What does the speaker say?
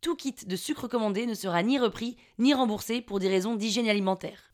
tout kit de sucre commandé ne sera ni repris ni remboursé pour des raisons d'hygiène alimentaire.